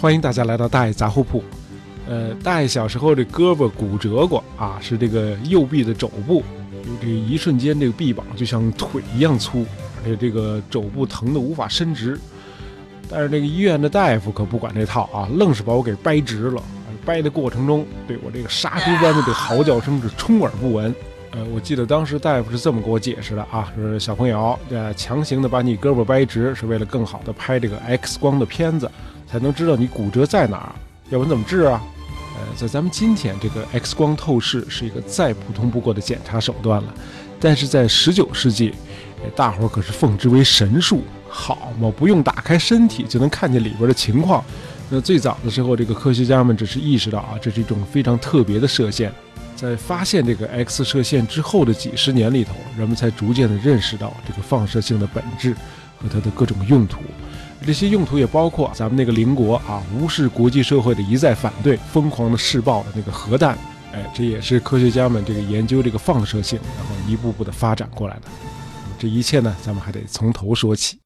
欢迎大家来到大爷杂货铺。呃，大爷小时候这胳膊骨折过啊，是这个右臂的肘部，这一瞬间这个臂膀就像腿一样粗，而且这个肘部疼得无法伸直。但是这个医院的大夫可不管这套啊，愣是把我给掰直了。掰的过程中，对我这个杀猪般的这嚎叫声是充耳不闻。呃，我记得当时大夫是这么给我解释的啊，说小朋友，呃，强行的把你胳膊掰直，是为了更好的拍这个 X 光的片子，才能知道你骨折在哪儿，要不然怎么治啊？呃，在咱们今天，这个 X 光透视是一个再普通不过的检查手段了，但是在19世纪，大伙儿可是奉之为神术，好嘛，不用打开身体就能看见里边的情况。那最早的时候，这个科学家们只是意识到啊，这是一种非常特别的射线。在发现这个 X 射线之后的几十年里头，人们才逐渐的认识到这个放射性的本质和它的各种用途。这些用途也包括咱们那个邻国啊，无视国际社会的一再反对，疯狂的试爆的那个核弹。哎，这也是科学家们这个研究这个放射性，然后一步步的发展过来的。这一切呢，咱们还得从头说起。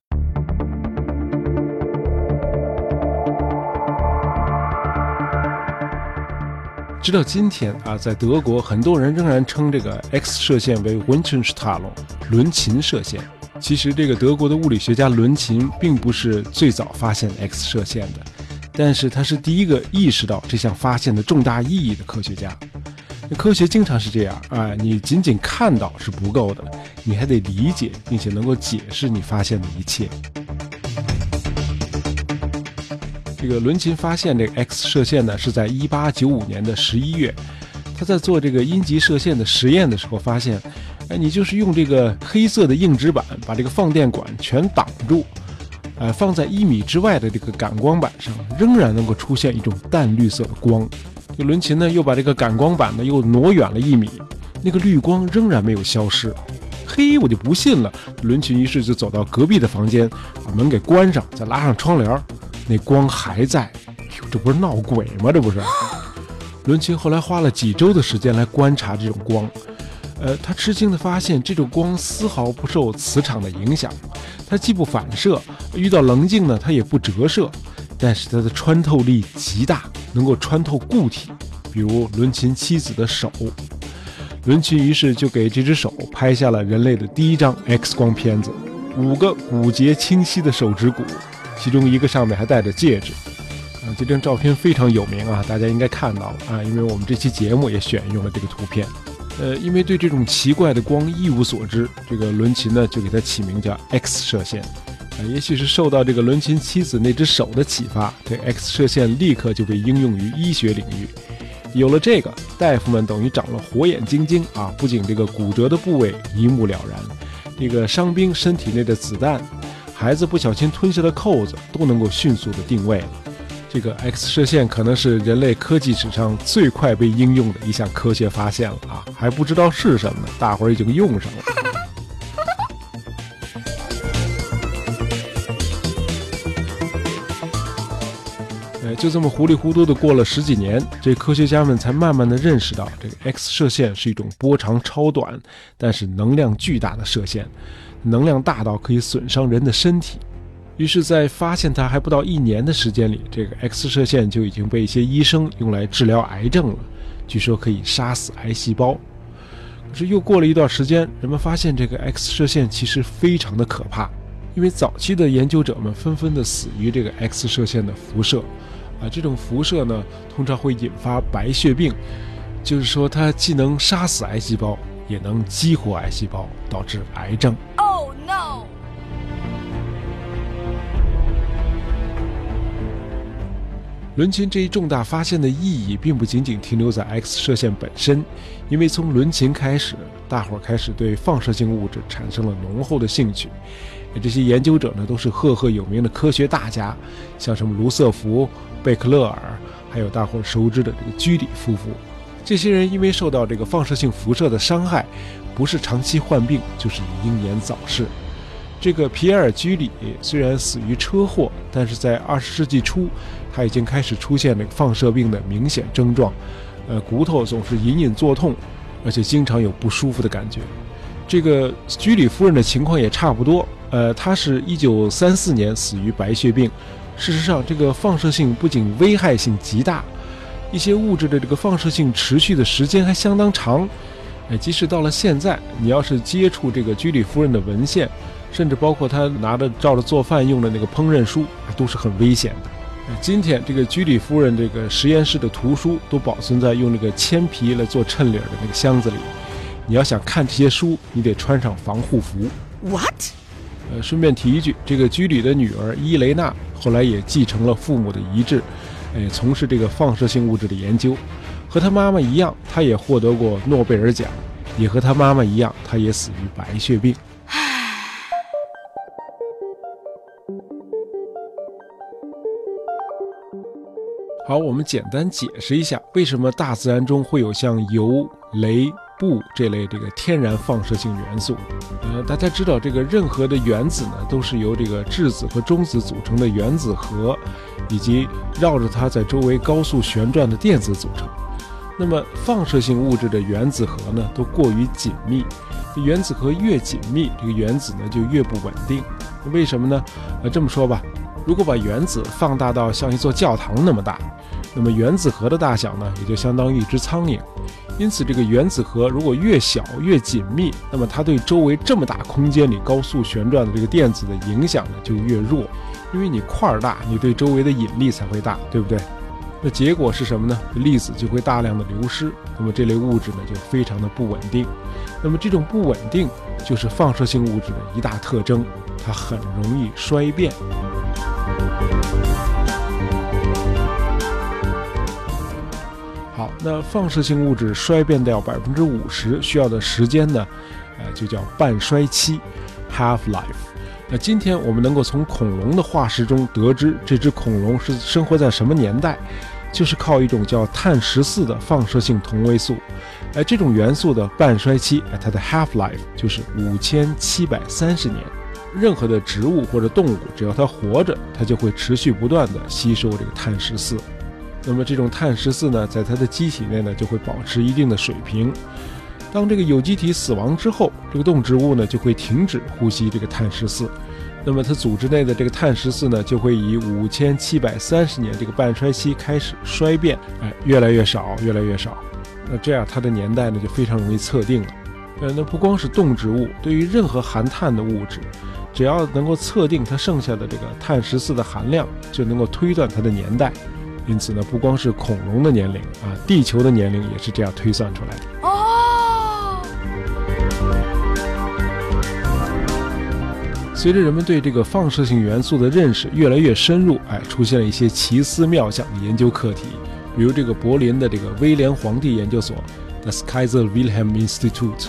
直到今天啊，在德国，很多人仍然称这个 X 射线为 w i n t e n s t a l l 伦琴射线。其实，这个德国的物理学家伦琴并不是最早发现 X 射线的，但是他是第一个意识到这项发现的重大意义的科学家。科学经常是这样啊，你仅仅看到是不够的，你还得理解并且能够解释你发现的一切。这个伦琴发现这个 X 射线呢，是在1895年的11月。他在做这个阴极射线的实验的时候发现，哎，你就是用这个黑色的硬纸板把这个放电管全挡住，呃，放在一米之外的这个感光板上，仍然能够出现一种淡绿色的光。这伦琴呢，又把这个感光板呢又挪远了一米，那个绿光仍然没有消失。嘿，我就不信了。伦琴于是就走到隔壁的房间，把门给关上，再拉上窗帘。那光还在，哟，这不是闹鬼吗？这不是。伦琴后来花了几周的时间来观察这种光，呃，他吃惊地发现，这种光丝毫不受磁场的影响，它既不反射，遇到棱镜呢，它也不折射，但是它的穿透力极大，能够穿透固体，比如伦琴妻子的手。伦琴于是就给这只手拍下了人类的第一张 X 光片子，五个骨节清晰的手指骨。其中一个上面还戴着戒指，啊，这张照片非常有名啊，大家应该看到了啊，因为我们这期节目也选用了这个图片。呃，因为对这种奇怪的光一无所知，这个伦琴呢就给它起名叫 X 射线。啊，也许是受到这个伦琴妻子那只手的启发，这 X 射线立刻就被应用于医学领域。有了这个，大夫们等于长了火眼金睛啊，不仅这个骨折的部位一目了然，这个伤兵身体内的子弹。孩子不小心吞下的扣子都能够迅速的定位了。这个 X 射线可能是人类科技史上最快被应用的一项科学发现了啊！还不知道是什么，大伙儿已经用上了。呃，就这么糊里糊涂的过了十几年，这科学家们才慢慢的认识到，这个 X 射线是一种波长超短，但是能量巨大的射线。能量大到可以损伤人的身体，于是，在发现它还不到一年的时间里，这个 X 射线就已经被一些医生用来治疗癌症了。据说可以杀死癌细胞。可是又过了一段时间，人们发现这个 X 射线其实非常的可怕，因为早期的研究者们纷纷的死于这个 X 射线的辐射。啊，这种辐射呢，通常会引发白血病，就是说它既能杀死癌细胞，也能激活癌细胞，导致癌症。伦琴这一重大发现的意义，并不仅仅停留在 X 射线本身，因为从伦琴开始，大伙儿开始对放射性物质产生了浓厚的兴趣。这些研究者呢，都是赫赫有名的科学大家，像什么卢瑟福、贝克勒尔，还有大伙儿熟知的这个居里夫妇。这些人因为受到这个放射性辐射的伤害，不是长期患病，就是英年早逝。这个皮埃尔·居里虽然死于车祸，但是在二十世纪初，他已经开始出现了放射病的明显症状，呃，骨头总是隐隐作痛，而且经常有不舒服的感觉。这个居里夫人的情况也差不多，呃，她是一九三四年死于白血病，事实上，这个放射性不仅危害性极大，一些物质的这个放射性持续的时间还相当长。哎，即使到了现在，你要是接触这个居里夫人的文献，甚至包括他拿着照着做饭用的那个烹饪书，都是很危险的。今天这个居里夫人这个实验室的图书都保存在用那个铅皮来做衬里的那个箱子里。你要想看这些书，你得穿上防护服。What？呃，顺便提一句，这个居里的女儿伊雷娜后来也继承了父母的遗志，哎，从事这个放射性物质的研究。和她妈妈一样，她也获得过诺贝尔奖，也和她妈妈一样，她也死于白血病。好，我们简单解释一下，为什么大自然中会有像油、镭、布这类这个天然放射性元素。呃，大家知道，这个任何的原子呢，都是由这个质子和中子组成的原子核，以及绕着它在周围高速旋转的电子组成。那么，放射性物质的原子核呢，都过于紧密。原子核越紧密，这个原子呢就越不稳定。为什么呢？呃，这么说吧。如果把原子放大到像一座教堂那么大，那么原子核的大小呢，也就相当于一只苍蝇。因此，这个原子核如果越小越紧密，那么它对周围这么大空间里高速旋转的这个电子的影响呢就越弱。因为你块儿大，你对周围的引力才会大，对不对？那结果是什么呢？粒子就会大量的流失，那么这类物质呢就非常的不稳定。那么这种不稳定就是放射性物质的一大特征，它很容易衰变。好，那放射性物质衰变掉百分之五十需要的时间呢？呃，就叫半衰期 （half life）。那今天我们能够从恐龙的化石中得知这只恐龙是生活在什么年代，就是靠一种叫碳十四的放射性同位素。哎，这种元素的半衰期，哎，它的 half life 就是五千七百三十年。任何的植物或者动物，只要它活着，它就会持续不断的吸收这个碳十四。那么这种碳十四呢，在它的机体内呢，就会保持一定的水平。当这个有机体死亡之后，这个动植物呢就会停止呼吸这个碳十四。那么它组织内的这个碳十四呢，就会以五千七百三十年这个半衰期开始衰变，哎，越来越少，越来越少。那这样它的年代呢，就非常容易测定了。呃，那不光是动植物，对于任何含碳的物质。只要能够测定它剩下的这个碳十四的含量，就能够推断它的年代。因此呢，不光是恐龙的年龄啊，地球的年龄也是这样推算出来的。哦。随着人们对这个放射性元素的认识越来越深入，哎，出现了一些奇思妙想的研究课题，比如这个柏林的这个威廉皇帝研究所 （The Kaiser Wilhelm Institute）。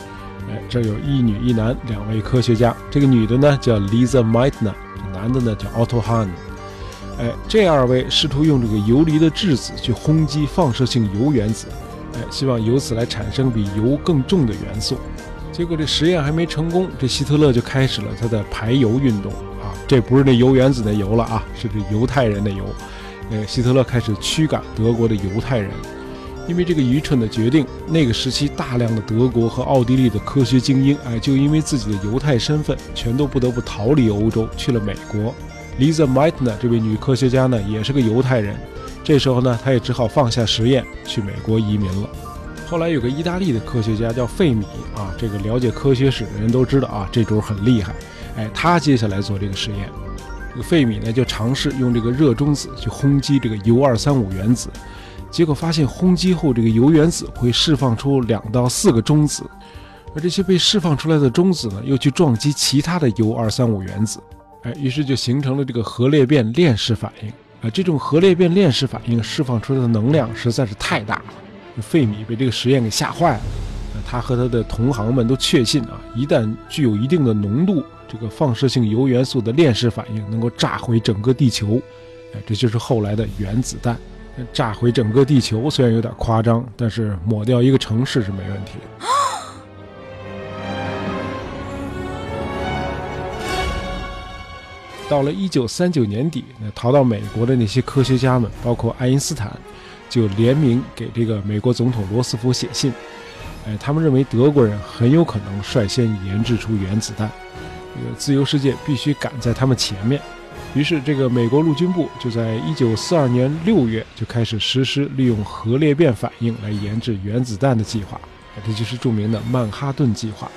哎，这有一女一男两位科学家。这个女的呢叫 Lisa Meitner，这男的呢叫 Otto Hahn。哎，这二位试图用这个游离的质子去轰击放射性铀原子，哎，希望由此来产生比铀更重的元素。结果这实验还没成功，这希特勒就开始了他的排犹运动啊！这不是那铀原子的铀了啊，是这犹太人的犹。呃，希特勒开始驱赶德国的犹太人。因为这个愚蠢的决定，那个时期大量的德国和奥地利的科学精英，哎，就因为自己的犹太身份，全都不得不逃离欧洲，去了美国。Lisa Meitner 这位女科学家呢，也是个犹太人，这时候呢，她也只好放下实验，去美国移民了。后来有个意大利的科学家叫费米啊，这个了解科学史的人都知道啊，这主很厉害。哎，他接下来做这个实验，这个费米呢，就尝试用这个热中子去轰击这个铀二三五原子。结果发现，轰击后这个铀原子会释放出两到四个中子，而这些被释放出来的中子呢，又去撞击其他的铀二三五原子，哎，于是就形成了这个核裂变链式反应。啊，这种核裂变链式反应释放出来的能量实在是太大了，费米被这个实验给吓坏了。他和他的同行们都确信啊，一旦具有一定的浓度，这个放射性铀元素的链式反应能够炸毁整个地球，哎，这就是后来的原子弹。炸毁整个地球虽然有点夸张，但是抹掉一个城市是没问题的。到了一九三九年底，那逃到美国的那些科学家们，包括爱因斯坦，就联名给这个美国总统罗斯福写信。哎，他们认为德国人很有可能率先研制出原子弹，这个自由世界必须赶在他们前面。于是，这个美国陆军部就在一九四二年六月就开始实施利用核裂变反应来研制原子弹的计划，这就是著名的曼哈顿计划。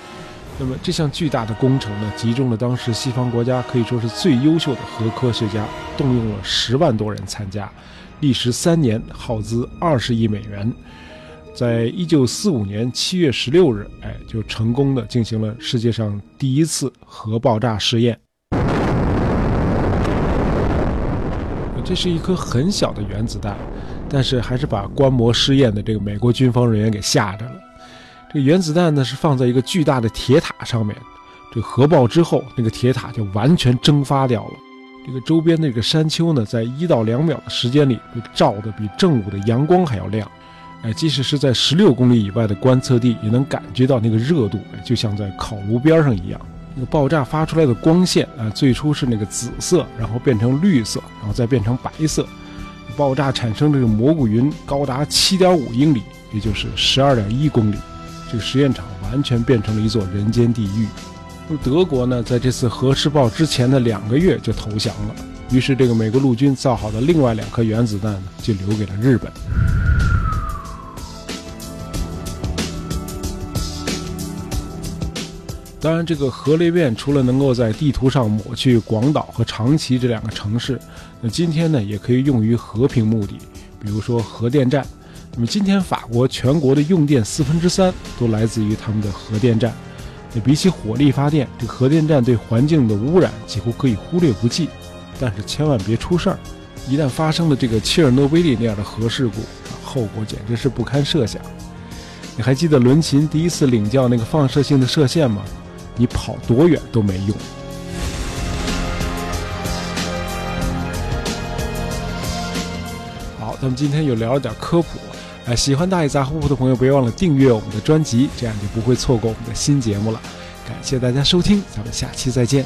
那么，这项巨大的工程呢，集中了当时西方国家可以说是最优秀的核科学家，动用了十万多人参加，历时三年，耗资二十亿美元。在一九四五年七月十六日，哎，就成功的进行了世界上第一次核爆炸试验。这是一颗很小的原子弹，但是还是把观摩试验的这个美国军方人员给吓着了。这个原子弹呢是放在一个巨大的铁塔上面，这核爆之后，那个铁塔就完全蒸发掉了。这个周边的这个山丘呢，在一到两秒的时间里，被照得比正午的阳光还要亮。哎，即使是在十六公里以外的观测地，也能感觉到那个热度，就像在烤炉边上一样。那个爆炸发出来的光线啊，最初是那个紫色，然后变成绿色，然后再变成白色。爆炸产生这个蘑菇云高达七点五英里，也就是十二点一公里。这个实验场完全变成了一座人间地狱。那德国呢，在这次核试爆之前的两个月就投降了。于是，这个美国陆军造好的另外两颗原子弹呢，就留给了日本。当然，这个核裂变除了能够在地图上抹去广岛和长崎这两个城市，那今天呢也可以用于和平目的，比如说核电站。那么今天法国全国的用电四分之三都来自于他们的核电站。那比起火力发电，这个核电站对环境的污染几乎可以忽略不计。但是千万别出事儿，一旦发生了这个切尔诺贝利那样的核事故，后果简直是不堪设想。你还记得伦琴第一次领教那个放射性的射线吗？你跑多远都没用。好，咱们今天又聊了点科普，哎，喜欢大爷杂货铺的朋友，别忘了订阅我们的专辑，这样就不会错过我们的新节目了。感谢大家收听，咱们下期再见。